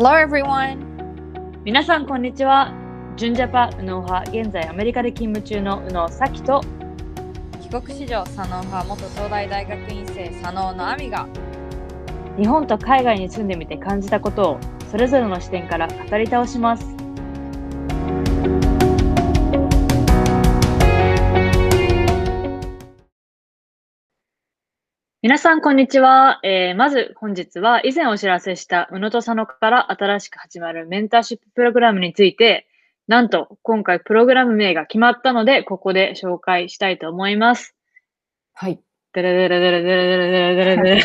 Hello everyone! 皆さん、こんにちは。純ジャパ右脳派、現在アメリカで勤務中の右脳咲と、帰国子女左脳派元東大大学院生左脳の亜美が日本と海外に住んでみて感じたことを、それぞれの視点から語り倒します。皆さん、こんにちは。えーまず、本日は以前お知らせした宇野と佐野から新しく始まるメンターシッププログラムについて、なんと今回プログラム名が決まったので、ここで紹介したいと思います。はい。デレデレデレデレデレデレデレデレ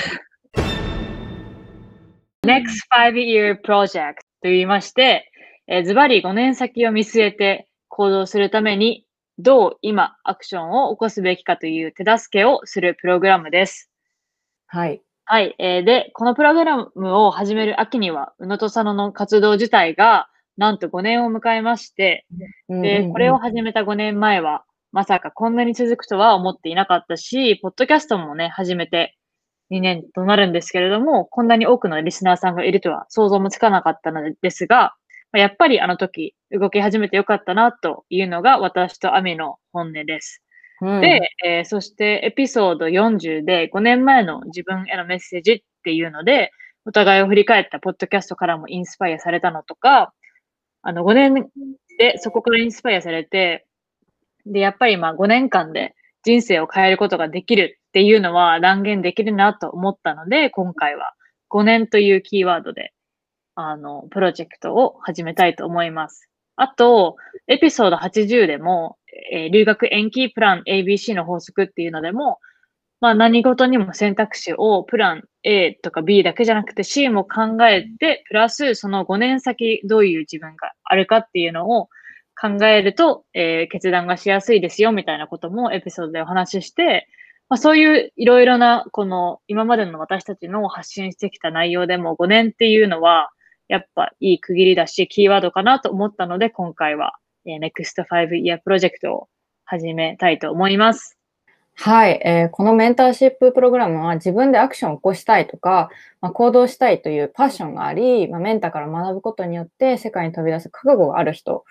Next Five Year Project と言いまして、えーズバリ5年先を見据えて行動するために、どう今アクションを起こすべきかという手助けをするプログラムです。はい。はい。えーで、このプログラムを始める秋には、宇野と佐野の活動自体が、なんと5年を迎えまして、で、これを始めた5年前は、まさかこんなに続くとは思っていなかったし、ポッドキャストもね、始めて2年となるんですけれども、こんなに多くのリスナーさんがいるとは想像もつかなかったのですが、まあやっぱりあの時動き始めてよかったなというのが私とアミの本音です。で、えーそしてエピソード40で5年前の自分へのメッセージっていうので、お互いを振り返ったポッドキャストからもインスパイアされたのとか、あの5年でそこからインスパイアされて、で、やっぱりまあ5年間で人生を変えることができるっていうのは断言できるなと思ったので、今回は5年というキーワードで、あの、プロジェクトを始めたいと思います。あと、エピソード80でも、えー留学延期プラン ABC の法則っていうのでも、まあ何事にも選択肢をプラン A とか B だけじゃなくて C も考えて、プラスその5年先どういう自分があるかっていうのを考えると、えー決断がしやすいですよみたいなこともエピソードでお話しして、まあ、そういういろいろなこの今までの私たちの発信してきた内容でも5年っていうのはやっぱいい区切りだしキーワードかなと思ったので今回は、えー Next 5 Year プロジェクトを始めたいと思います。はい、えーこのメンターシッププログラムは自分でアクションを起こしたいとか、まあ、行動したいというパッションがあり、まあ、メンターから学ぶことによって世界に飛び出す覚悟がある人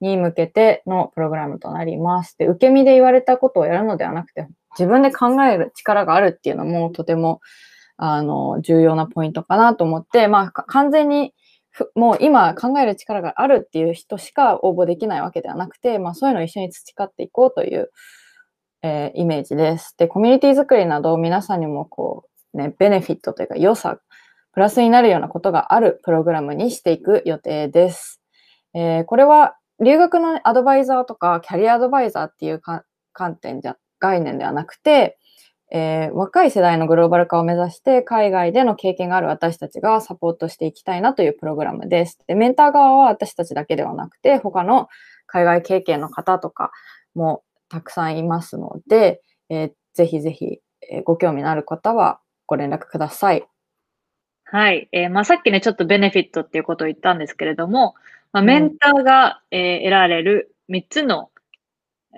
に向けてのプログラムとなります。で、受け身で言われたことをやるのではなくて、自分で考える力があるっていうのもとてもあの重要なポイントかなと思って、まあ、完全にもう今考える力があるっていう人しか応募できないわけではなくて、まあ、そういうのを一緒に培っていこうというえーイメージです。で、コミュニティ作りなど皆さんにもこう、ね、ベネフィットというか良さ、プラスになるようなことがあるプログラムにしていく予定です。えーこれは留学のアドバイザーとかキャリアアドバイザーっていう観点じゃ、概念ではなくて、えー若い世代のグローバル化を目指して海外での経験がある私たちがサポートしていきたいなというプログラムです。で、メンター側は私たちだけではなくて、他の海外経験の方とかもたくさんいますので、えーぜひぜひ、えーご興味のある方はご連絡ください。はい。えーまあ、さっきね、ちょっとベネフィットっていうことを言ったんですけれども、まあ、うんメンターが、えー得られる3つの、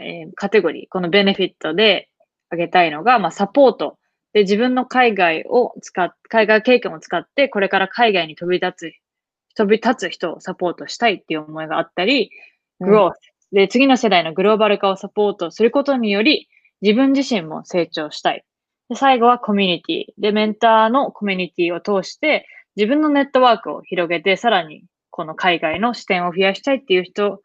えーカテゴリー、このベネフィットで挙げたいのが、まあ、サポート。で、自分の海外を使っ、海外経験を使って、これから海外に飛び立つ、飛び立つ人をサポートしたいっていう思いがあったり、うん growth。で、次の世代のグローバル化をサポートすることにより、自分自身も成長したい。で最後はコミュニティ。で、メンターのコミュニティを通して、自分のネットワークを広げて、さらにこの海外の視点を増やしたいっていう人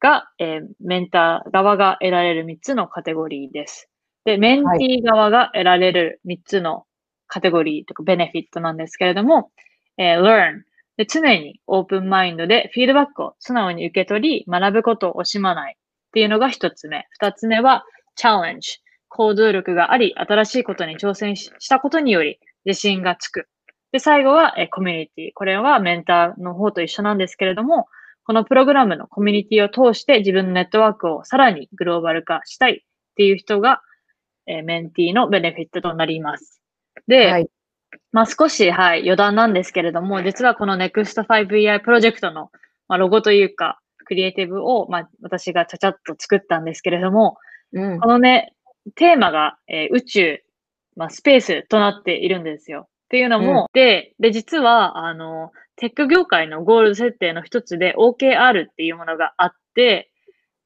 が、えーメンター側が得られる3つのカテゴリーです。で、メンティー側が得られる3つのカテゴリーとかベネフィットなんですけれども、えー learn。で常にオープンマインドでフィードバックを素直に受け取り、学ぶことを惜しまないっていうのが1つ目。2つ目は challenge。行動力があり、新しいことに挑戦ししたことにより自信がつく。で、最後は、えーコミュニティ。これはメンターの方と一緒なんですけれども、このプログラムのコミュニティを通して自分のネットワークをさらにグローバル化したいっていう人が、えーメンティーのベネフィットとなります。で、はい。まあ少し、はい、余談なんですけれども、実はこの Next 5EI プロジェクトの、まあ、ロゴというか、クリエイティブを、まあ私がちゃちゃっと作ったんですけれども、うんこのね、テーマが、えー宇宙、まあ、 space となっているんですよ。っていうのも、で、で、実は、あの、テック業界のゴール設定の一つで OKR っていうものがあって、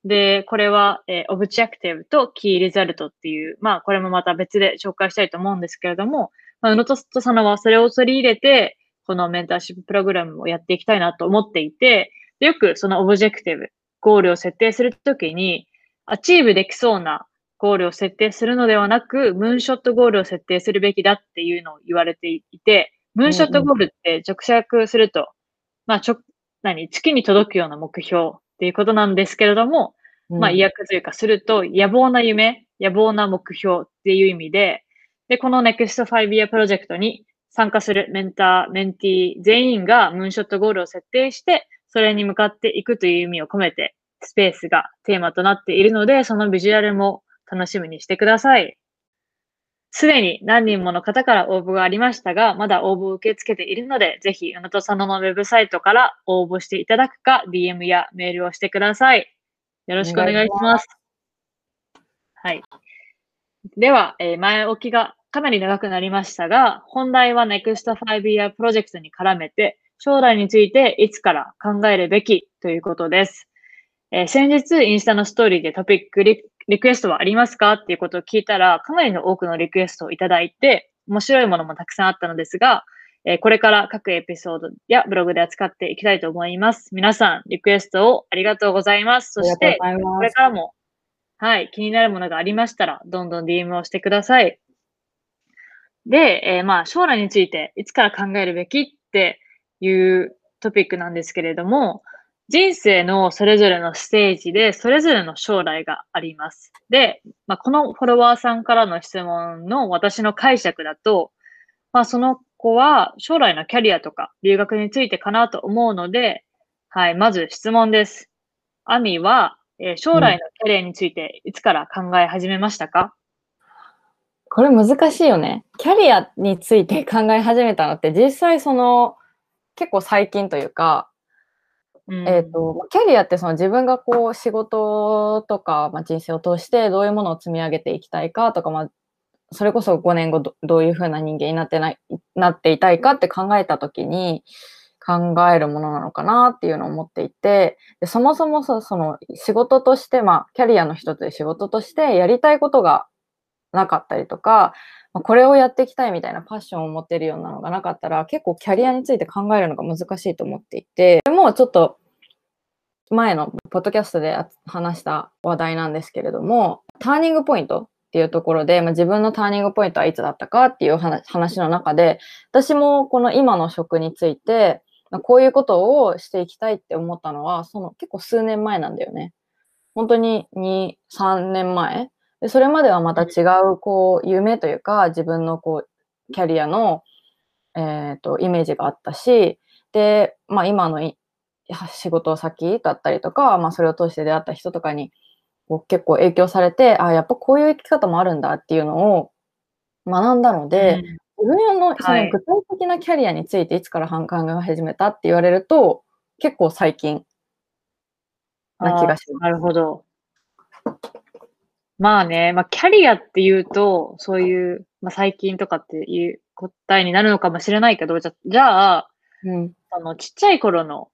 で、これは、えー、 objective と key result っていう、まあ、これもまた別で紹介したいと思うんですけれども、まあ、宇野と佐野はそれを取り入れて、このメンターシッププログラムをやっていきたいなと思っていて、よくその objective、ゴールを設定するときに、 achieve できそうなゴールを設定するのではなく、 moonshot goal を設定するべきだっていうのを言われていて、 moonshot goal って直訳すると、まあ、ちょ、何、月に届くような目標っていうことなんですけれども、まあ、意訳というかすると、野望な夢、野望な目標っていう意味で、で、この Next 5 Year Project に参加するメンター、メンティー全員がムーンショットゴールを設定して、それに向かっていくという意味を込めて、スペースがテーマとなっているので、そのビジュアルも楽しみにしてください。すでに何人もの方から応募がありましたが、まだ応募を受け付けているので、ぜひ、あなたさんのウェブサイトから応募していただくか、DM やメールをしてください。よろしくお願いします。はい。では、えー、前置きがかなり長くなりましたが、本題は Next 5 Year プロジェクトに絡めて、将来についていつから考えるべきということです。えー、先日、インスタのストーリーでトピックリリクエストはありますかっていうことを聞いたら、かなりの多くのリクエストをいただいて、面白いものもたくさんあったのですが、えー、これから各エピソードやブログで扱っていきたいと思います。皆さん、リクエストをありがとうございます。そして、これからも、はい、気になるものがありましたら、どんどん DM をしてください。で、えー、まあ、将来についていつから考えるべきっていうトピックなんですけれども、人生のそれぞれのステージで、それぞれの将来があります。で、まあ、このフォロワーさんからの質問の私の解釈だと、まあ、その子は将来のキャリアとか留学についてかなと思うので、はい、まず質問です。アミは、えー、将来のキャリアについていつから考え始めましたか、これ難しいよね。キャリアについて考え始めたのって実際その結構最近というか、うん、え、ー、と、キャリアってその自分がこう仕事とか、まあ、人生を通してどういうものを積み上げていきたいかとか、まあ、それこそ5年後どういうふうな人間になってない、なっていたいかって考えたときに考えるものなのかなっていうのを思っていて、でそもそもそその仕事として、まあ、キャリアの一つで仕事としてやりたいことがなかったりとか、ま、これをやっていきたいみたいなパッションを持ってるようなのがなかったら、結構キャリアについて考えるのが難しいと思っていて、でもちょっと前のポッドキャストで話した話題なんですけれども、ターニングポイントっていうところで、まあ、自分のターニングポイントはいつだったかっていう話の中で、私もこの今の職について、ま、こういうことをしていきたいって思ったのは、その結構数年前なんだよね。本当に2、3年前でそれまではまた違う、こう、夢というか、自分のこう、キャリアの、えっ、ー、と、イメージがあったし、で、まあ今の仕事先だったりとか、まあそれを通して出会った人とかに、結構影響されて、あ、やっぱこういう生き方もあるんだっていうのを学んだので、うん、自分のその具体的なキャリアについていつから考え始めたって言われると、結構最近な気がします。なるほど。まあね、まあキャリアっていうと、そういう、まあ最近とかっていう答えになるのかもしれないけど、じゃじゃあ、うん、あの、ちっちゃい頃の、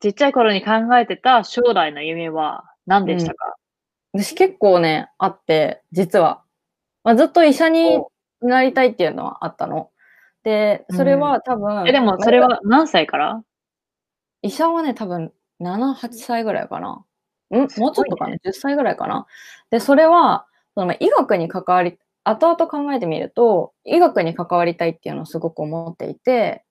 ちっちゃい頃に考えてた将来の夢は何でしたか、うん、私結構ね、あって、実は。まあ、ずっと医者になりたいっていうのはあったの。で、それは多分。うん、え、でもそれは何歳から？医者はね、多分7、8歳ぐらいかな。ん？もうちょっとかな、ね、?10 歳ぐらいかな？で、それは、その医学に関わり、後々考えてみると、医学に関わりたいっていうのをすごく思っていて、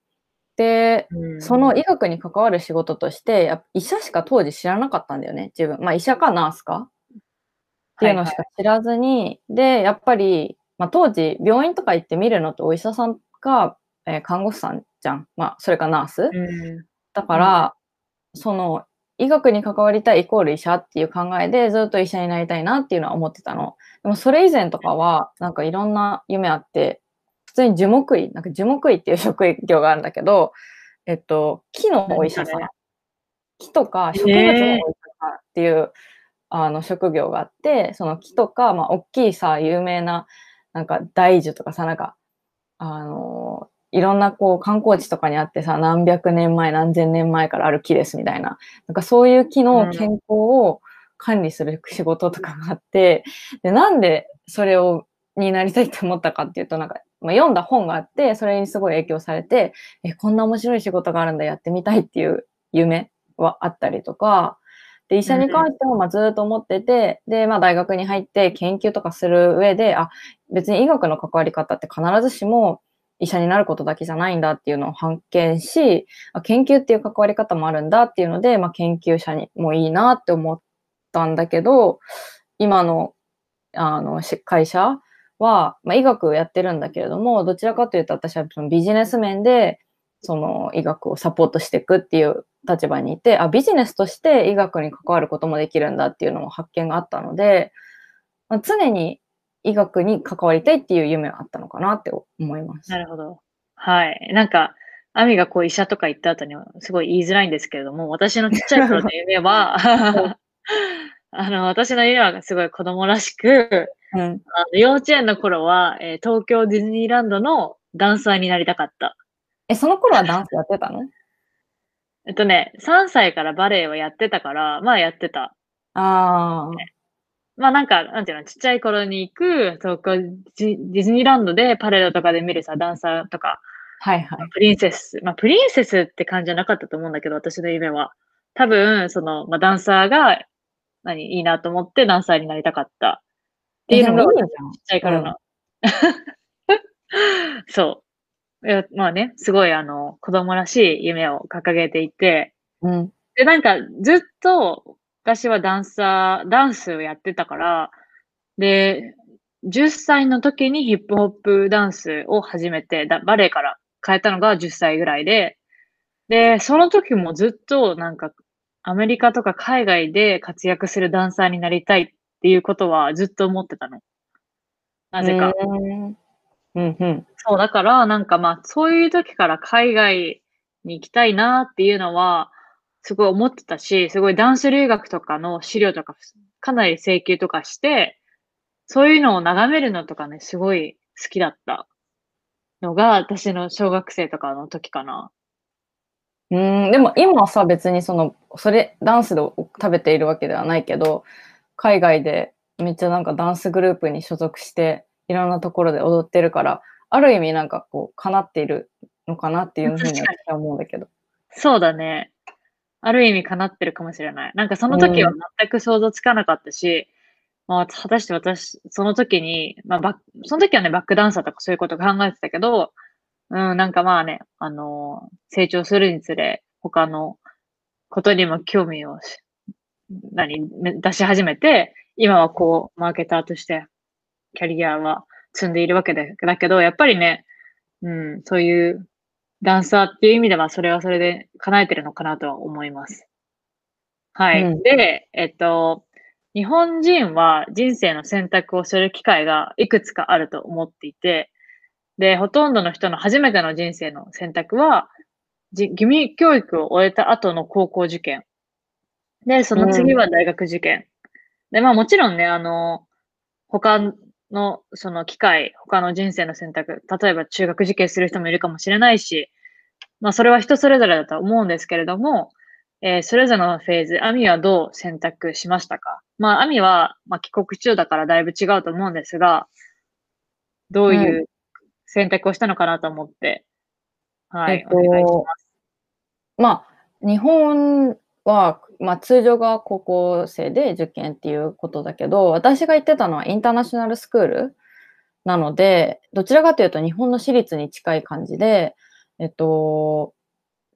で、うんその医学に関わる仕事として、やっぱ医者しか当時知らなかったんだよね、自分。まあ医者かナースか？っていうのしか知らずに、で、やっぱり、まあ当時、病院とか行ってみるのってお医者さんか、えー看護師さんじゃん。まあ、それかナース？うんだから、その、医学に関わりたいイコール医者っていう考えでずっと医者になりたいなっていうのは思ってたの。でもそれ以前とかは、なんかいろんな夢あって、普通に樹木医、なんか樹木医っていう職業があるんだけど、えっと、木のお医者さん。木とか植物のお医者さんっていう、あの職業があって、その木とか、まあ、大きいさ、有名な、なんか大樹とかさ、なんか、あのいろんなこう観光地とかにあってさ、何百年前、何千年前からある木ですみたいな。なんかそういう木の健康を管理する仕事とかがあって、で、なんでそれを、になりたいって思ったかっていうと、なんか、まあ、読んだ本があって、それにすごい影響されて、え、こんな面白い仕事があるんだ、やってみたいっていう夢はあったりとか、で、医者に関してもまあずっと思ってて、で、まあ大学に入って研究とかする上で、あ、別に医学の関わり方って必ずしも医者になることだけじゃないんだっていうのを発見し、研究っていう関わり方もあるんだっていうので、まあ研究者にもいいなって思ったんだけど、今の、あの、会社は、まあ医学をやってるんだけれども、どちらかというと私はそのビジネス面で、その医学をサポートしていくっていう立場にいて、あ、ビジネスとして医学に関わることもできるんだっていうのも発見があったので、ま常に医学に関わりたいっていう夢はあったのかなって思います。なるほど。はい。なんか、アミがこう医者とか行った後にはすごい言いづらいんですけれども、私のちっちゃい頃の夢は、あの、私の夢はすごい子供らしく、うん。あの幼稚園の頃は、えー東京ディズニーランドのダンサーになりたかった。え、その頃はダンスやってたの？えっとね、3歳からバレエをやってたから、まあやってた。ああ。まあなんか、なんていうの、ちっちゃい頃に行く東京ディディズニーランドでパレードとかで見るさ、ダンサーとか、はいはい。プリンセス。まあプリンセスって感じじゃなかったと思うんだけど、私の夢は。多分、その、まあダンサーが、何、いいなと思ってダンサーになりたかった。っていうのが、ちっちゃい頃の。そう。いやまあね、すごいあの、子供らしい夢を掲げていて。うん。で、なんか、ずっと、私はダンサー、ダンスをやってたから、で、10歳の時にヒップホップダンスを始めて、だバレエから変えたのが10歳ぐらいで、で、その時もずっとなんか、アメリカとか海外で活躍するダンサーになりたいっていうことはずっと思ってたの。なぜか。うん。うんうん。そう、だから、なんかまあ、そういう時から海外に行きたいなっていうのは、すごい思ってたし、すごいダンス留学とかの資料とか、かなり請求とかして、そういうのを眺めるのとかね、すごい好きだったのが、私の小学生とかの時かな。うん、でも今はさ、別にその、それ、ダンスで食べているわけではないけど、海外でめっちゃなんかダンスグループに所属して、いろんなところで踊ってるから、ある意味なんかこう、叶っているのかなっていうふうに私は思うんだけど。そうだね。ある意味叶ってるかもしれない。なんかその時は全く想像つかなかったし、まあ、果たして私、その時に、まあバック、その時はね、バックダンサーとかそういうこと考えてたけど、うん、なんかまあね、あのー成長するにつれ、他のことにも興味をし、何、め出し始めて、今はこう、マーケターとして、キャリアは積んでいるわけだだけど、やっぱりね、うん、そういうダンサーっていう意味では、それはそれで叶えてるのかなとは思います。はい。うんで、えっと、日本人は人生の選択をする機会がいくつかあると思っていて、で、ほとんどの人の初めての人生の選択は、じ義務教育を終えた後の高校受験。で、その次は大学受験。で、まあもちろんね、あの、他のその機会、他の人生の選択、例えば中学受験する人もいるかもしれないし、まあそれは人それぞれだと思うんですけれども、えーそれぞれのフェーズ、アミはどう選択しましたか？まあアミは、まあ帰国中だからだいぶ違うと思うんですが、どういう選択をしたのかなと思って、はい、えっとお願いします。まあ、日本は、まあ、通常が高校生で受験っていうことだけど、私が行ってたのはインターナショナルスクールなので、どちらかというと日本の私立に近い感じで、えっと、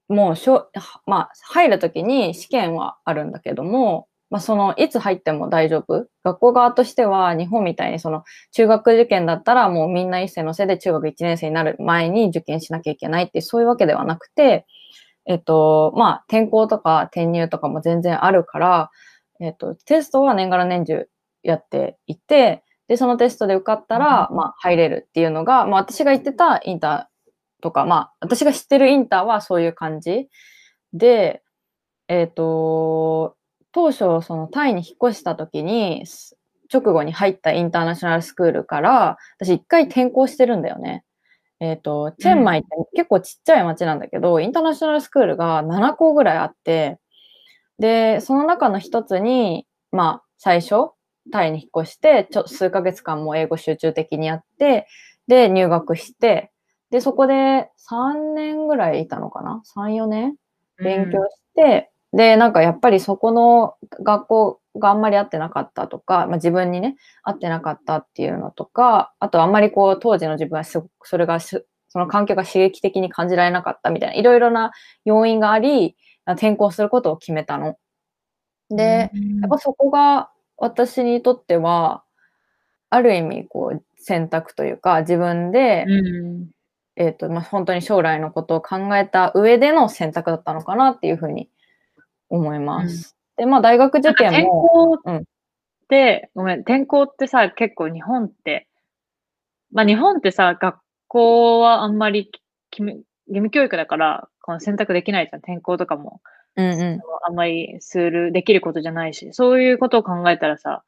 もうしょ、まあ、入るときに試験はあるんだけども、まあ、その、いつ入っても大丈夫？学校側としては、日本みたいに、その、中学受験だったら、もうみんな一斉のせいで中学1年生になる前に受験しなきゃいけないって、そういうわけではなくて、えっと、まあ、転校とか転入とかも全然あるから、えっと、テストは年がら年中やっていて、で、そのテストで受かったら、まあ、入れるっていうのが、まあ、私が行ってたインターとか、まあ、私が知ってるインターはそういう感じで、えっと、当初、そのタイに引っ越した時に、直後に入ったインターナショナルスクールから、私一回転校してるんだよね。えっ、と、チェンマイって結構ちっちゃい町なんだけど、インターナショナルスクールが7校ぐらいあって、で、その中の一つに、まあ、最初、タイに引っ越して、ちょ数ヶ月間も英語集中的にやって、で、入学して、で、そこで3年ぐらいいたのかな ?3、4年？勉強して、で、なんかやっぱりそこの学校があんまり合ってなかったとか、まあ、自分にね、合ってなかったっていうのとか、あとあんまりこう当時の自分はすごくそれがしその環境が刺激的に感じられなかったみたいな、いろいろな要因があり、転校することを決めたの。で、うんやっぱそこが私にとっては、ある意味こう選択というか、自分で、うんえっ、と、まあ、本当に将来のことを考えた上での選択だったのかなっていうふうに思います。で、まあ、大学受験転も、校うんって、ごめん、転校ってさ、結構日本って、まあ日本ってさ、学校はあんまり義務教育だから、この選択できないじゃん。転校とかも、うんうん、あんまりする、できることじゃないし、そういうことを考えたらさ、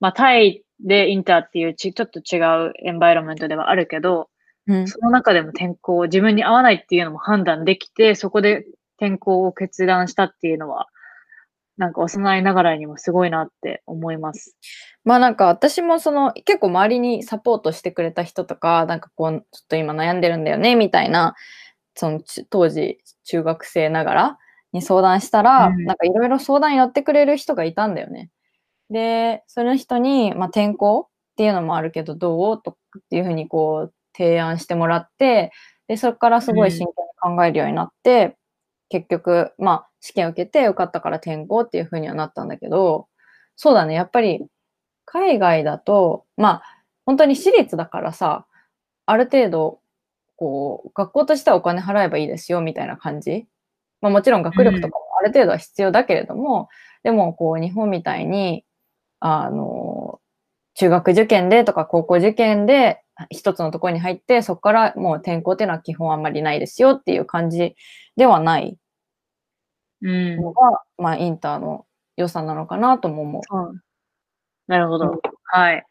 まあタイでインターっていうちちょっと違うエンバイロメントではあるけど、うん、その中でも転校、自分に合わないっていうのも判断できて、そこで転校を決断したっていうのは、なんか幼いながらにもすごいなって思います。まあなんか私もその結構周りにサポートしてくれた人とか、なんかこう、ちょっと今悩んでるんだよね、みたいな、そのち当時中学生ながらに相談したら、うんなんかいろいろ相談やってくれる人がいたんだよね。で、その人に、まあ転校っていうのもあるけどどう？とかっていうふうにこう提案してもらって、で、そこからすごい真剣に考えるようになって、結局、まあ試験を受けて受かったから転校っていうふうにはなったんだけど、そうだね、やっぱり海外だと、まあ、本当に私立だからさ、ある程度、こう、学校としてはお金払えばいいですよ、みたいな感じ。まあもちろん学力とかもある程度は必要だけれども、でも、こう、日本みたいに、あの、中学受験でとか高校受験で一つのところに入って、そこからもう転校っていうのは基本あんまりないですよっていう感じではないうん。のが、まあ、インターの良さなのかなとも思う。そうなるほど。うんはい。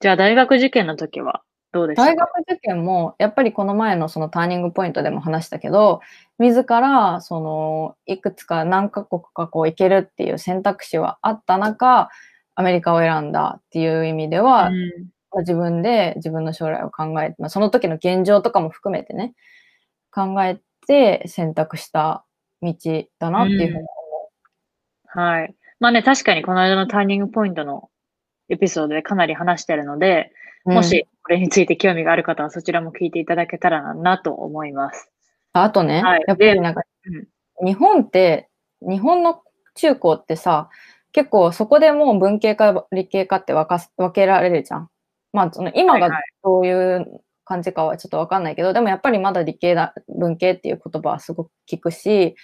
じゃあ、大学受験の時はどうでした大学受験も、やっぱりこの前のそのターニングポイントでも話したけど、自ら、その、いくつか何カ国かこう行けるっていう選択肢はあった中、アメリカを選んだっていう意味では、自分で自分の将来を考えて、まあ、その時の現状とかも含めてね、考えて選択した道だなっていうふうに思はい。まあね、確かにこの間のターニングポイントのエピソードでかなり話してるので、う。もしこれについて興味がある方はそちらも聞いていただけたらなと思います。ああとね、はいやっぱりなんか、日本って、日本の中高ってさ、結構そこでもう文系か理系かって分かす分けられるじゃん。まあ、その今がどういう感じかはちょっと分かんないけど、でもやっぱりまだ理系だ、文系っていう言葉はすごく聞くし、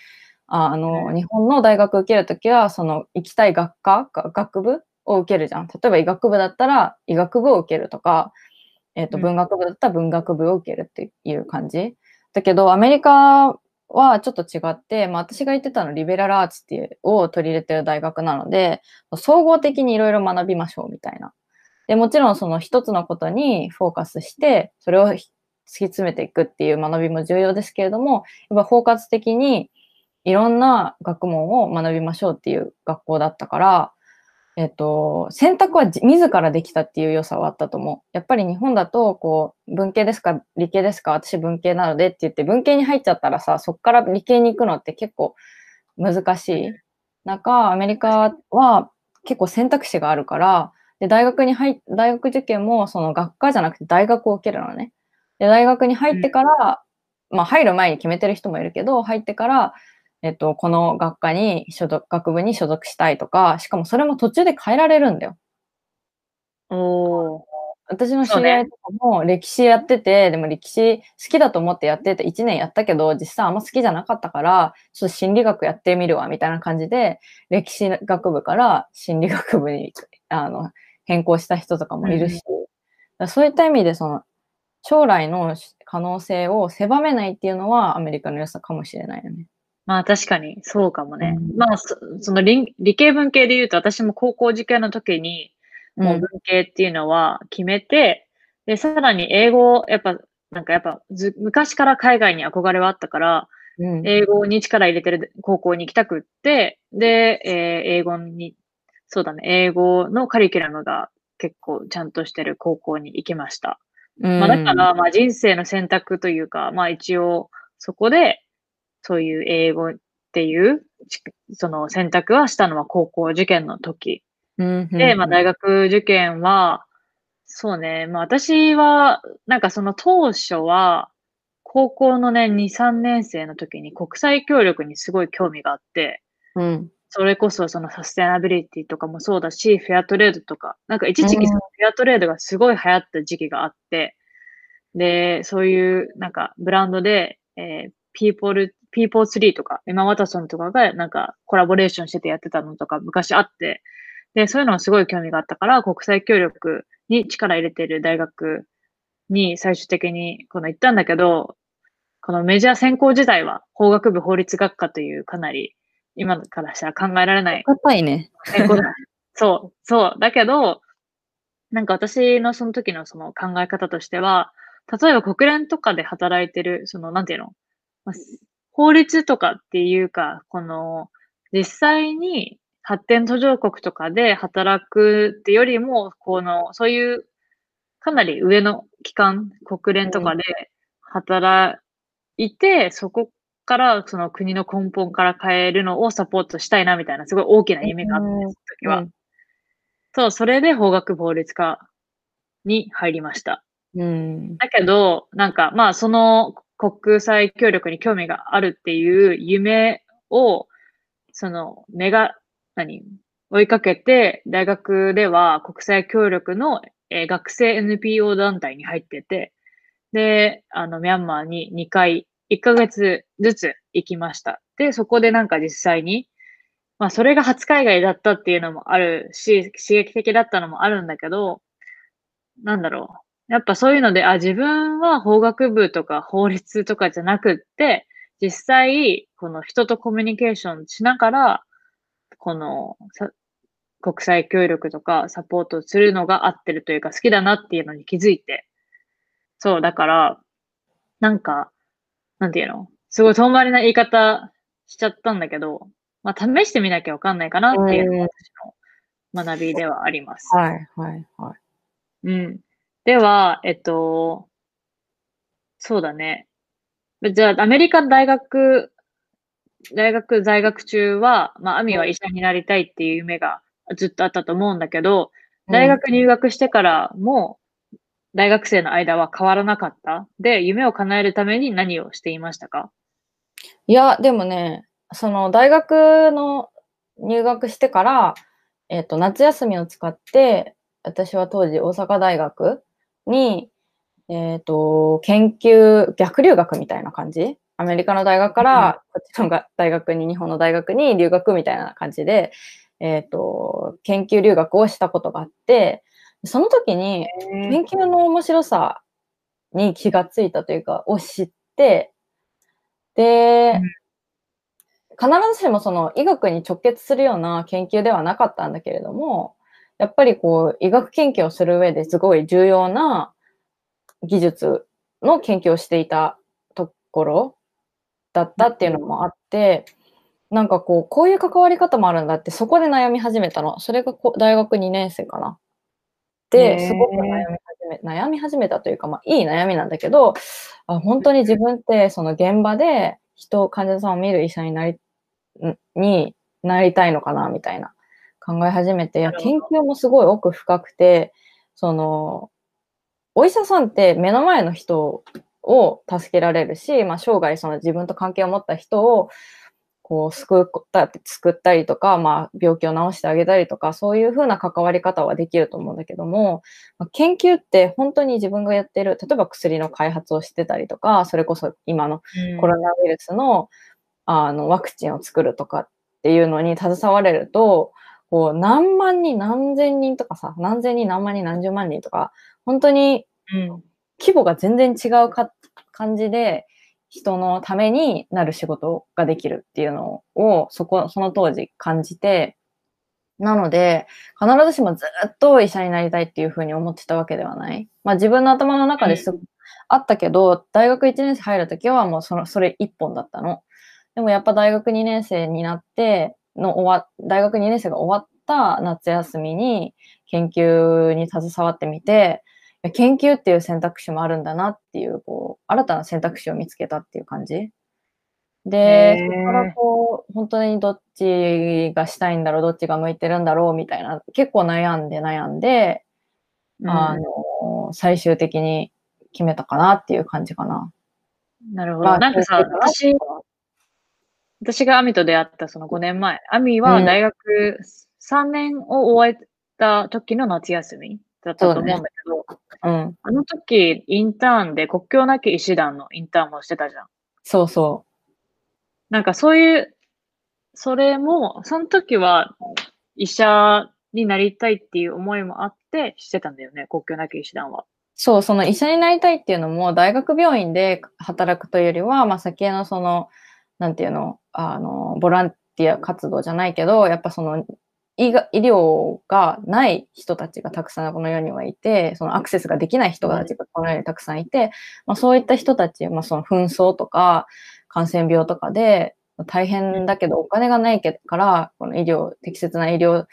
ああの、うん日本の大学受けるときは、その行きたい学科、が学部を受けるじゃん。例えば医学部だったら医学部を受けるとか、えっ、と、うん文学部だったら文学部を受けるっていう感じ。だけど、アメリカはちょっと違って、まあ、私が言ってたのリベラルアーツっていうを取り入れてる大学なので、総合的にいろいろ学びましょうみたいな。で、もちろんその一つのことにフォーカスして、それを突き詰めていくっていう学びも重要ですけれども、やっぱ包括的にいろんな学問を学びましょうっていう学校だったから、えっと、選択は自らできたっていう良さはあったと思う。やっぱり日本だと、こう、文系ですか、理系ですか、私文系なのでって言って、文系に入っちゃったらさ、そこから理系に行くのって結構難しい。中、アメリカは結構選択肢があるから、で、大学に入っ、大学受験もその学科じゃなくて大学を受けるのね。で、大学に入ってから、まあ入る前に決めてる人もいるけど、入ってから、えっと、この学科に所属、学部に所属したいとか、しかもそれも途中で変えられるんだよ。おー。私の知り合いとかも歴史やってて、でも歴史好きだと思ってやってて1年やったけど、実際あんま好きじゃなかったから、ちょっと心理学やってみるわ、みたいな感じで、歴史学部から心理学部にあの変更した人とかもいるし、だからそういった意味で、その、将来の可能性を狭めないっていうのはアメリカの良さかもしれないよね。まあ確かにそうかもね。うんまあそその理理系文系で言うと私も高校受験の時にもう文系っていうのは決めて、で、さらに英語をやっぱなんかやっぱず昔から海外に憧れはあったから、うん。英語に力入れてる高校に行きたくって、で、えー英語に、そうだね、英語のカリキュラムが結構ちゃんとしてる高校に行きました。まあだから、まあ人生の選択というか、まあ一応そこで、そういう英語っていう、ちその選択はしたのは高校受験の時。うん、で、まあ大学受験は、そうね、まあ私は、なんかその当初は、高校のね、2、3年生の時に国際協力にすごい興味があって、うん。それこそそのサステナビリティとかもそうだし、フェアトレードとか、なんか一時期うん。そのフェアトレードがすごい流行った時期があって、で、そういうなんかブランドで、えー、ピーポル、ピーポーツリーとか、エマ・ワタソンとかがなんかコラボレーションしててやってたのとか昔あって、で、そういうのがすごい興味があったから、国際協力に力入れてる大学に最終的にこの行ったんだけど、このメジャー専攻自体は法学部法律学科というかなり今からしたら考えられない硬いね。そう、そう。だけど、なんか私のその時のその考え方としては、例えば国連とかで働いてる、その、なんていうの、まあ法律とかっていうか、この、実際に発展途上国とかで働くってよりも、この、そういう、かなり上の機関、国連とかで働いて、そこからその国の根本から変えるのをサポートしたいなみたいな、すごい大きな夢があって、うんその時は。そう、それで法学部法律科に入りました。うん。だけど、なんか、まあ、その国際協力に興味があるっていう夢を、その、目が、何？追いかけて、大学では国際協力の、えー学生 NPO 団体に入ってて、で、あの、ミャンマーに2回、1ヶ月ずつ行きました。で、そこでなんか実際に、まあ、それが初海外だったっていうのもあるし、刺激的だったのもあるんだけど、なんだろう。やっぱそういうので、あ、自分は法学部とか法律とかじゃなくって、実際、この人とコミュニケーションしながら、この国際協力とかサポートするのが合ってるというか好きだなっていうのに気づいて。そう、だから、なんか、なんていうの？すごい遠回りな言い方しちゃったんだけど、まあ試してみなきゃわかんないかなっていうのが私の学びではあります。はい、はい、はい。うん。では、えっと、そうだね。じゃあ、アメリカ大学、大学在学中は、まあ、アミは医者になりたいっていう夢がずっとあったと思うんだけど、大学入学してからも、大学生の間は変わらなかった？で、夢を叶えるために何をしていましたか？いや、でもね、その大学の入学してから、えっ、と、夏休みを使って、私は当時大阪大学に、えっ、と、研究、逆留学みたいな感じ？アメリカの大学から、こっちのが大学に、日本の大学に留学みたいな感じで、えっ、と、研究留学をしたことがあって、その時に、研究の面白さに気がついたというか、を知って、で、うん必ずしもその医学に直結するような研究ではなかったんだけれども、やっぱりこう医学研究をする上ですごい重要な技術の研究をしていたところだったっていうのもあって、なんかこう、こういう関わり方もあるんだって、そこで悩み始めたの。それがこ大学2年生かな。すごく悩み始め、悩み始めたというか、まあ、いい悩みなんだけど、あ本当に自分って、その現場で人、患者さんを見る医者になり、んになりたいのかな、みたいな考え始めて、いや、研究もすごい奥深くて、その、お医者さんって目の前の人を助けられるし、まあ、生涯その自分と関係を持った人をこう救った救ったりとか、まあ、病気を治してあげたりとかそういうふうな関わり方はできると思うんだけども、まあ研究って本当に自分がやってる例えば薬の開発をしてたりとかそれこそ今のコロナウイルスのあのワクチンを作るとかっていうのに携われるとこう何万人何千人とかさ何千人何万人何十万人とか本当にうん。規模が全然違うか感じで人のためになる仕事ができるっていうのをそこその当時感じてなので必ずしもずっと医者になりたいっていうふうに思ってたわけではない。まあ自分の頭の中ですあったけど、大学1年生入るときはもうその、それ1本だったの。でもやっぱ大学2年生になっての終わ、大学2年生が終わった夏休みに研究に携わってみて、研究っていう選択肢もあるんだなっていう、こう、新たな選択肢を見つけたっていう感じ？でそこからこう、本当にどっちがしたいんだろう、どっちが向いてるんだろうみたいな、結構悩んで悩んで、あの、最終的に決めたかなっていう感じかな。なるほど。なんかさ、私、私がアミと出会ったその5年前、アミは大学3年を終えた時の夏休みだったと思うんだけど、うん。あの時、インターンで国境なき医師団のインターンもしてたじゃん。そうそなんかそういう、それも、その時は医者になりたいっていう思いもあってしてたんだよね、国境なき医師団は。う。そう、その医者になりたいっていうのも、大学病院で働くというよりは、まあ、先のその、なんていうの、あの、ボランティア活動じゃないけど、やっぱその、医が医療がない人たちがたくさんこの世にはいて、そのアクセスができない人たちがこの世にたくさんいて、まあ、そういった人たち、まあ、その紛争とか感染病とかで大変だけどお金がないから、この医療、適切な医療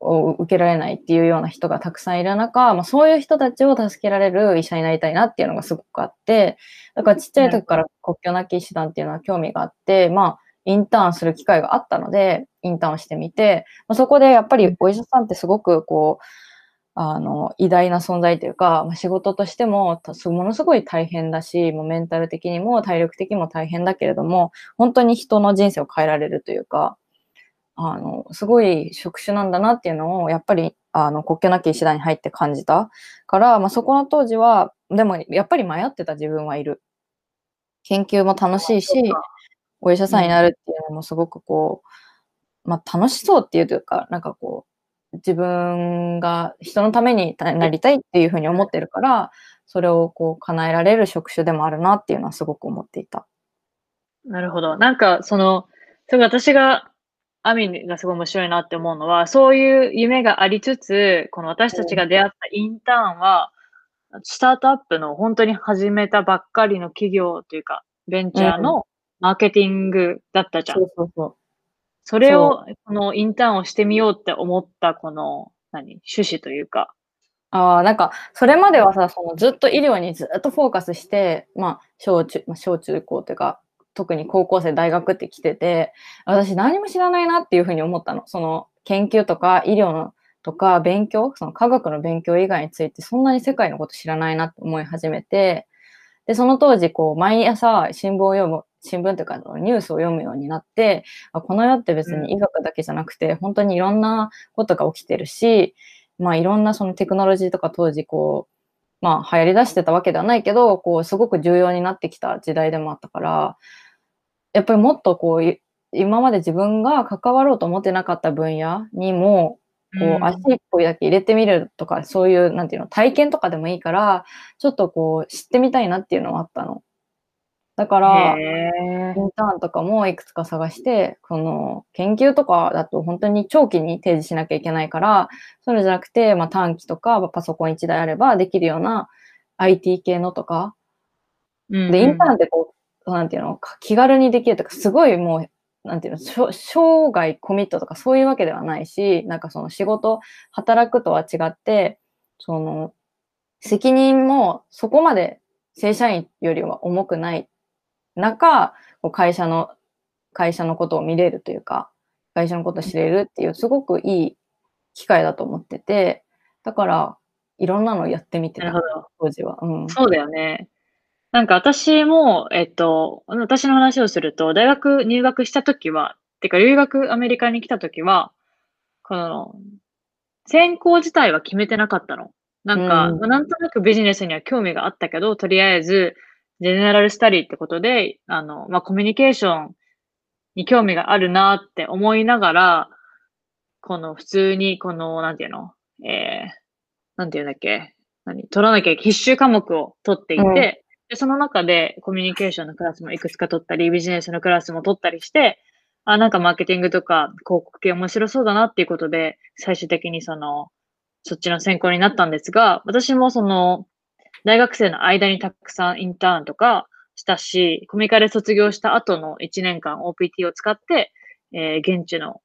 を受けられないっていうような人がたくさんいる中、まあ、そういう人たちを助けられる医者になりたいなっていうのがすごくあって、だからちっちゃい時から国境なき医師団っていうのは興味があって、まあ、インターンする機会があったので、インターンをしてみて、まあ、そこでやっぱりお医者さんってすごくこう、あの、偉大な存在というか、まあ、仕事としても、たものすごい大変だし、もうメンタル的にも体力的にも大変だけれども、本当に人の人生を変えられるというか、あの、すごい職種なんだなっていうのを、やっぱり、あの、国境なき医師団に入って感じたから、まあ、そこの当時は、でも、やっぱり迷ってた自分はいる。研究も楽しいし、お医者さんになるっていうのもすごくこう、まあ、楽しそうっていうというか、なんかこう、自分が人のためになりたいっていうふうに思ってるから、それをこう叶えられる職種でもあるなっていうのはすごく思っていた。なるほど。なんか、その、すごい私が、アミがすごい面白いなって思うのは、そういう夢がありつつ、この私たちが出会ったインターンは、スタートアップの本当に始めたばっかりの企業というか、ベンチャーのマーケティングだったじゃん。そうそうそう。それを、このインターンをしてみようって思った、この、何、趣旨というか。ああ、なんか、それまではさ、そのずっと医療にずっとフォーカスして、まあ、小中、まあ、小中高というか、特に高校生、大学って来てて、私何も知らないなっていうふうに思ったの。その、研究とか医療のとか勉強、その科学の勉強以外について、そんなに世界のこと知らないなって思い始めて、で、その当時、こう、毎朝新聞を読む、新聞というか、ニュースを読むようになって、あこの世って別に医学だけじゃなくて、本当にいろんなことが起きてるし、まあいろんなそのテクノロジーとか当時こう、まあ流行り出してたわけではないけど、こうすごく重要になってきた時代でもあったから、やっぱりもっとこう、今まで自分が関わろうと思ってなかった分野にも、こう足一歩だけ入れてみるとか、そういう、なんていうの、体験とかでもいいから、ちょっとこう知ってみたいなっていうのはあったの。だから、インターンとかもいくつか探して、この研究とかだと本当に長期に提示しなきゃいけないから、それじゃなくて、まあ、短期とかパソコン1台あればできるような IT 系のとか。で、インターンってこう、なんていうの、気軽にできるとか、すごいもう、なんていうの、生涯コミットとかそういうわけではないし、なんかその仕事、働くとは違って、その、責任もそこまで正社員よりは重くない中、会社の、会社のことを見れるというか、会社のことを知れるっていう、すごくいい機会だと思ってて、だから、いろんなのやってみてた、当時は。うん、そうだよね。なんか私も、えっと、私の話をすると、大学入学したときは、てか留学アメリカに来たときは、この、専攻自体は決めてなかったの。なんか、うんなんとなくビジネスには興味があったけど、とりあえず、ジェネラルスタディってことで、あの、まあ、コミュニケーションに興味があるなって思いながら、この普通に、この、なんていうの？えー、なんていうんだっけ？何？取らなきゃ必修科目を取っていて、うん。で、その中でコミュニケーションのクラスもいくつか取ったり、ビジネスのクラスも取ったりして、あ、なんかマーケティングとか広告系面白そうだなっていうことで、最終的にその、そっちの専攻になったんですが、私もその、大学生の間にたくさんインターンとかしたし、コミカル卒業した後の1年間 OPT を使って、えー現地の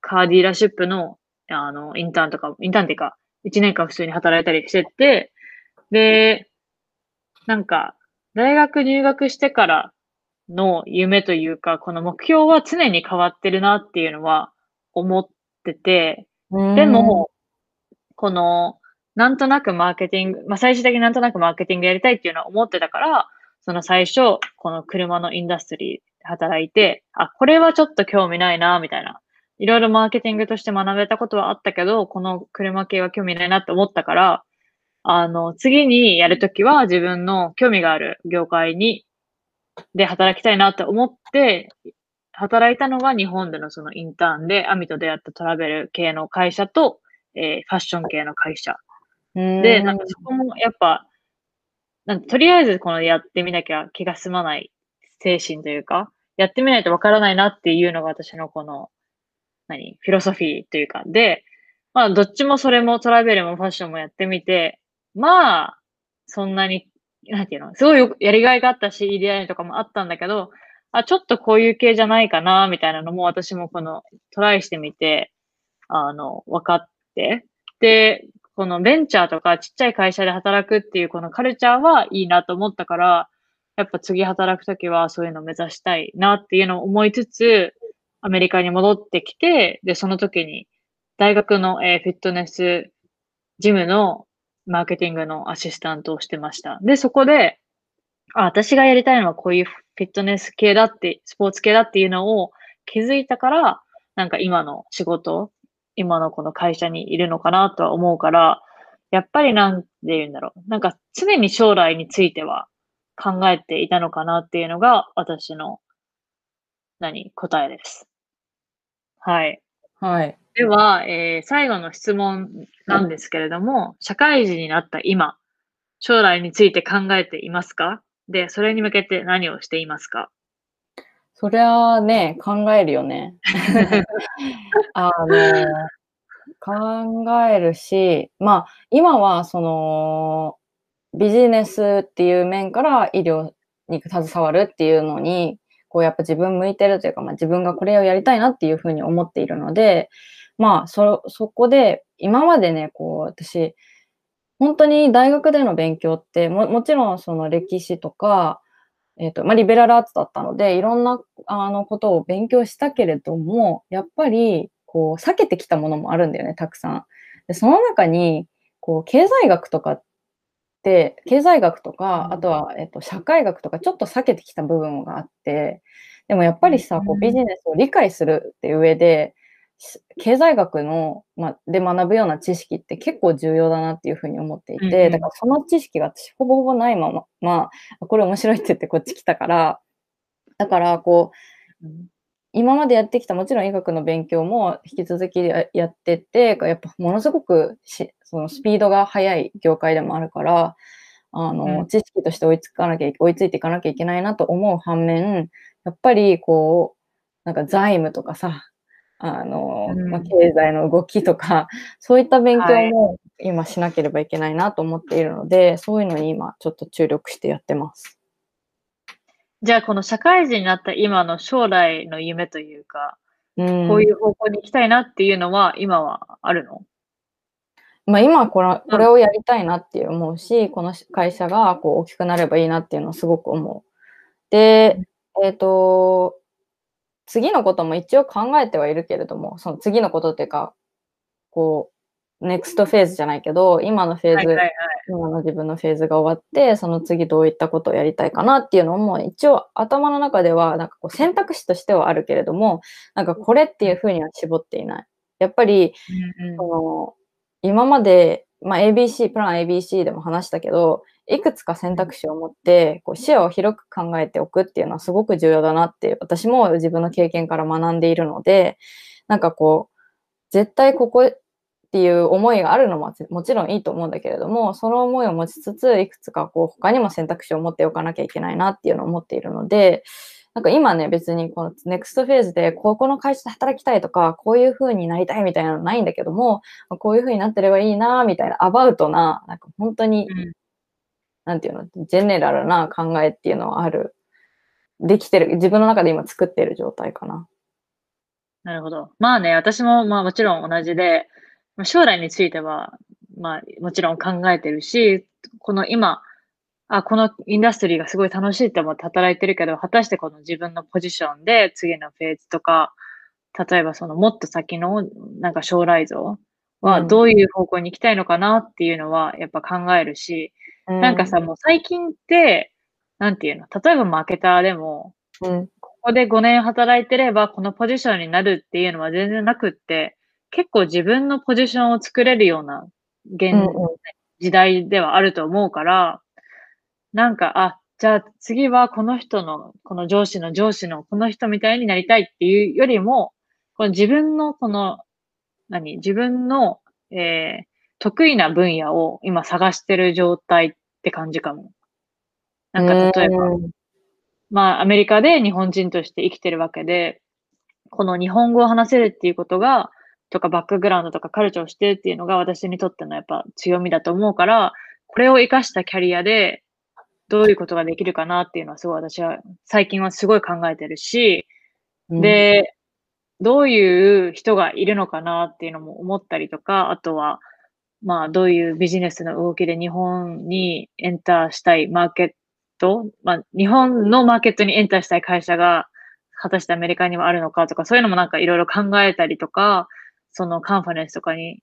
カーディーラーシップの、あの、インターンとか、インターンっていうか、1年間普通に働いたりしてて、で、なんか、大学入学してからの夢というか、この目標は常に変わってるなっていうのは思ってて、でも、この、なんとなくマーケティング、まあ最終的になんとなくマーケティングやりたいっていうのは思ってたから、その最初、この車のインダストリーで働いて、あ、これはちょっと興味ないな、みたいな。いろいろマーケティングとして学べたことはあったけど、この車系は興味ないなって思ったから、あの、次にやるときは自分の興味がある業界に、で働きたいなって思って、働いたのが日本でのそのインターンで、アミと出会ったトラベル系の会社と、えーファッション系の会社。で、なんかそこもやっぱ、なんとりあえずこのやってみなきゃ気が済まない精神というか、やってみないとわからないなっていうのが私のこの、何、フィロソフィーというか、で、まあどっちもそれもトラベルもファッションもやってみて、まあ、そんなに、なんていうの、すごいやりがいがあったし、入り合いとかもあったんだけど、あ、ちょっとこういう系じゃないかな、みたいなのも私もこのトライしてみて、あの、分かって、で、このベンチャーとかちっちゃい会社で働くっていうこのカルチャーはいいなと思ったから、やっぱ次働くときはそういうのを目指したいなっていうのを思いつつ、アメリカに戻ってきて、で、その時に大学の、えフィットネスジムのマーケティングのアシスタントをしてました。で、そこで、あ、私がやりたいのはこういうフィットネス系だって、スポーツ系だっていうのを気づいたから、なんか今の仕事、今のこの会社にいるのかなとは思うから、やっぱりなんて言うんだろう。なんか常に将来については考えていたのかなっていうのが私の、何、答えです。はい。はい。では、えー最後の質問なんですけれども、社会人になった今、将来について考えていますか？で、それに向けて何をしていますか？そりゃね、考えるよね。あの、考えるし、まあ、今はその、ビジネスっていう面から医療に携わるっていうのに、こうやっぱ自分向いてるというか、まあ、自分がこれをやりたいなっていうふうに思っているので、まあ、そ、そこで、今までね、こう、私、本当に大学での勉強って、も、もちろんその歴史とか、えっと、まあ、リベラルアーツだったので、いろんな、あの、ことを勉強したけれども、やっぱり、こう、避けてきたものもあるんだよね、たくさん。で、その中に、こう、経済学とかって、経済学とか、うんあとは、えっと、社会学とか、ちょっと避けてきた部分があって、でもやっぱりさ、こううんビジネスを理解するっていう上で、し経済学の、まあ、で学ぶような知識って結構重要だなっていうふうに思っていて、うんうん。だからその知識が私ほぼほぼないまま、まあ、これ面白いって言ってこっち来たから、だからこう、今までやってきたもちろん医学の勉強も引き続きややってて、やっぱものすごくしそのスピードが速い業界でもあるから、あの、うん。知識として追いつかなきゃ、追いついていかなきゃいけないなと思う反面、やっぱりこう、なんか財務とかさ、あの、うん。まあ、経済の動きとか、そういった勉強はい。も今しなければいけないなと思っているので、そういうのに今ちょっと注力してやってます。じゃあ、この社会人になった今の将来の夢というか、うん、こういう方向に行きたいなっていうのは、今はあるの？まあ、今これこれをやりたいなって思うし、この会社がこう大きくなればいいなっていうのはすごく思う。で、えっ、と、次のことも一応考えてはいるけれども、その次のことっていうか、こう、ネクストフェーズじゃないけど、今のフェーズ、はいはいはい。今の自分のフェーズが終わって、その次どういったことをやりたいかなっていうのも、一応頭の中では、なんかこう選択肢としてはあるけれども、なんかこれっていうふうには絞っていない。やっぱり、うんうんその今まで、まあ、ABC、プラン ABC でも話したけど、いくつか選択肢を持って、こう視野を広く考えておくっていうのはすごく重要だなって、私も自分の経験から学んでいるので、なんかこう、絶対ここっていう思いがあるのももちろんいいと思うんだけれども、その思いを持ちつつ、いくつかこう他にも選択肢を持っておかなきゃいけないなっていうのを思っているので、なんか今ね、別にこのネクストフェーズで、ここの会社で働きたいとか、こういう風になりたいみたいなのないんだけども、こういう風になってればいいな、みたいな、アバウトな、なんか本当に、うんなんていうの、ジェネラルな考えっていうのはある。できてる、自分の中で今作ってる状態かな。なるほど。まあね、私もまあもちろん同じで、まあ将来については、まあもちろん考えてるし、この今、あ、このインダストリーがすごい楽しいって思って働いてるけど、果たしてこの自分のポジションで次のフェーズとか、例えばそのもっと先のなんか将来像はうん。どういう方向に行きたいのかなっていうのはやっぱ考えるし、なんかさ、もう最近って、なんていうの、例えばマーケターでも、うん、ここで5年働いてればこのポジションになるっていうのは全然なくって、結構自分のポジションを作れるような現、うんうん。時代ではあると思うから、なんか、あ、じゃあ次はこの人の、この上司の上司のこの人みたいになりたいっていうよりも、この自分のこの、何、自分の、えー得意な分野を今探してる状態って感じかも。なんか例えば、うんまあ、アメリカで日本人として生きてるわけで、この日本語を話せるっていうことが、とかバックグラウンドとかカルチャーをしてるっていうのが私にとってのやっぱ強みだと思うから、これを活かしたキャリアでどういうことができるかなっていうのはすごい私は最近はすごい考えてるし、うん、で、どういう人がいるのかなっていうのも思ったりとか、あとは、まあ、どういうビジネスの動きで日本にエンターしたいマーケット、まあ、日本のマーケットにエンターしたい会社が、果たしてアメリカにはあるのかとか、そういうのもなんかいろいろ考えたりとか、そのカンファレンスとかに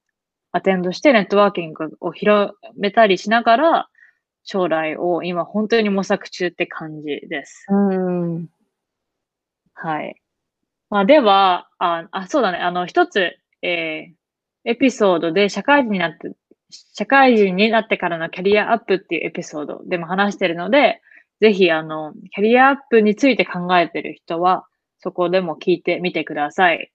アテンドしてネットワーキングを広めたりしながら、将来を今本当に模索中って感じです。うん。はい。まあ、では、あ、あ、そうだね。あの、一つ、えーエピソードで社会人になって、社会人になってからのキャリアアップっていうエピソードでも話してるので、ぜひ、あの、キャリアアップについて考えてる人は、そこでも聞いてみてください。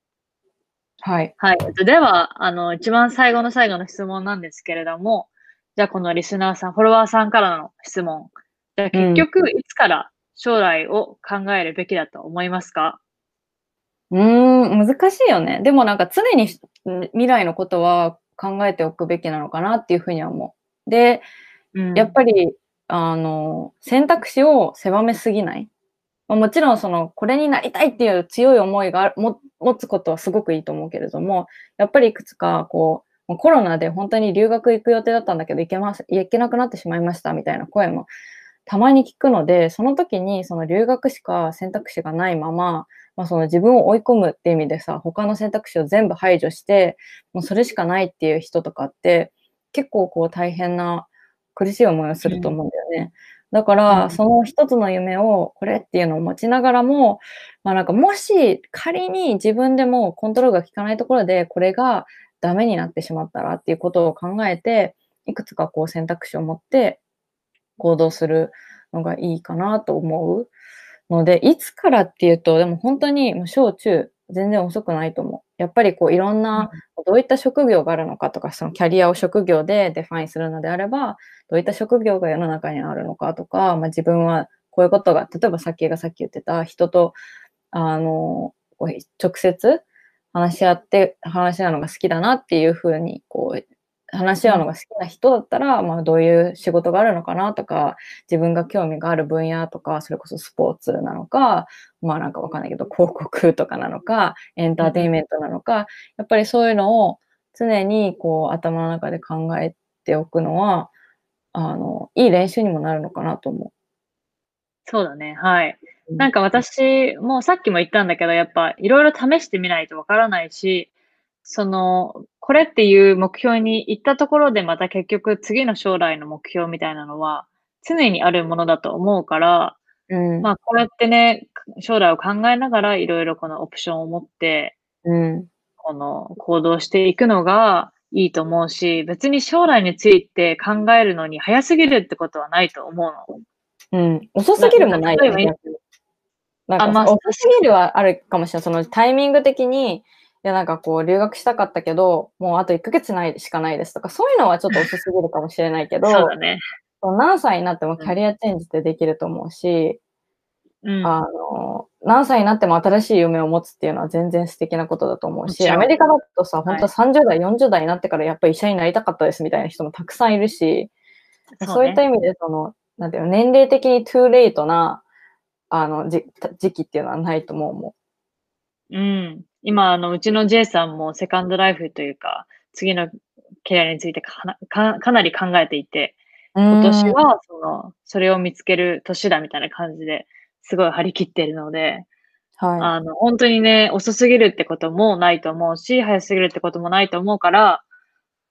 はい。はい。えっとでは、あの、一番最後の最後の質問なんですけれども、じゃあこのリスナーさん、フォロワーさんからの質問。じゃあ結局、いつから将来を考えるべきだと思いますか？うーん、難しいよね。でもなんか常にん未来のことは考えておくべきなのかなっていうふうには思う。で、うんやっぱり、あの、選択肢を狭めすぎない。まあもちろん、その、これになりたいっていう強い思いが持つことはすごくいいと思うけれども、やっぱりいくつか、こう、もうコロナで本当に留学行く予定だったんだけど、行けます、行けなくなってしまいましたみたいな声もたまに聞くので、その時にその留学しか選択肢がないまま、まあ、その自分を追い込むって意味でさ、他の選択肢を全部排除して、もうそれしかないっていう人とかって、結構こう大変な苦しい思いをすると思うんだよね。だかうんら、その一つの夢を、これっていうのを持ちながらも、まあなんかもし仮に自分でもコントロールが効かないところで、これがダメになってしまったらっていうことを考えて、いくつかこう選択肢を持って行動するのがいいかなと思うので、いつからっていうと、でも本当にもう小中、全然遅くないと思う。やっぱりこういろんな、どういった職業があるのかとか、そのキャリアを職業で define するのであれば、どういった職業が世の中にあるのかとか、まあ、自分はこういうことが、例えばさっきがさっき言ってた人と、あの、直接話し合って、話し合うのが好きだなっていうふうに、こう、話し合うのが好きな人だったら、まあ、どういう仕事があるのかなとか、自分が興味がある分野とか、それこそスポーツなのか、まあなんかわかんないけど、広告とかなのか、エンターテインメントなのか、やっぱりそういうのを常にこう頭の中で考えておくのは、あの、いい練習にもなるのかなと思う。そうだね。はい。う。なんか私もさっきも言ったんだけど、やっぱいろいろ試してみないとわからないし、その、これっていう目標に行ったところでまた結局次の将来の目標みたいなのは常にあるものだと思うから、うん、まあこうやってね、将来を考えながらいろいろこのオプションを持って、うん、この行動していくのがいいと思うし、別に将来について考えるのに早すぎるってことはないと思うの。うん。遅すぎるもないよね。なんかあまあ遅すぎるはあるかもしれない。そのタイミング的に、いやなんかこう留学したかったけど、もうあと1ヶ月ないしかないですとか、そういうのはちょっと遅すぎるかもしれないけど、そうだね。何歳になってもキャリアチェンジってできると思うし、うん。あの、何歳になっても新しい夢を持つっていうのは全然素敵なことだと思うし、アメリカだとさ、はい本当30代、40代になってからやっぱり医者になりたかったですみたいな人もたくさんいるし、そう,、そうねいった意味でその、なんていうの、年齢的にトゥーレイトな、あの、じ時期っていうのはないと思う。うん。今、あの、うちの J さんもセカンドライフというか、次のキャリアについてかなかかなり考えていて、今年うんは、その、それを見つける年だみたいな感じですごい張り切ってるので、はあの、本当にね、遅すぎるってこともないと思うし、早すぎるってこともないと思うから、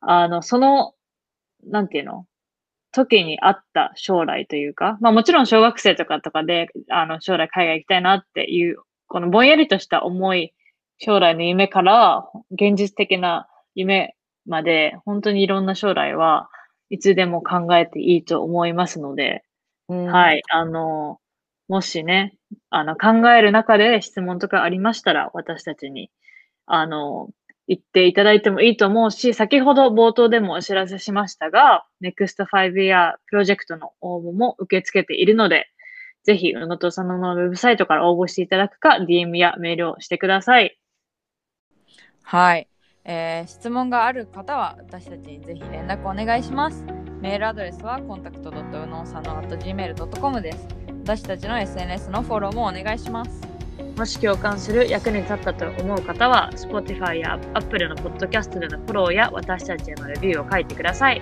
あの、その、なんていうの時に合った将来というか、まあもちろん小学生とかとかで、あの、将来海外行きたいなっていう、このぼんやりとした思い、将来の夢から、現実的な夢まで、本当にいろんな将来はいつでも考えていいと思いますので、い。うんはい。あの、もしね、あの、考える中で質問とかありましたら、私たちに、あの、言っていただいてもいいと思うし、先ほど冒頭でもお知らせしましたが、NEXT 5 Year プロジェクトの応募も受け付けているので、ぜひ、宇野と佐野のウェブサイトから応募していただくか、DM やメールをしてください。はい、えー質問がある方は私たちにぜひ連絡お願いします。メールアドレスはコンタクト .uno.gmail.com です。私たちの SNS のフォローもお願いします。もし共感する役に立ったと思う方は、Spotify や Apple のポッドキャストでのフォローや私たちへのレビューを書いてください。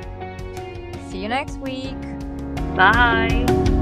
See you next week! バイ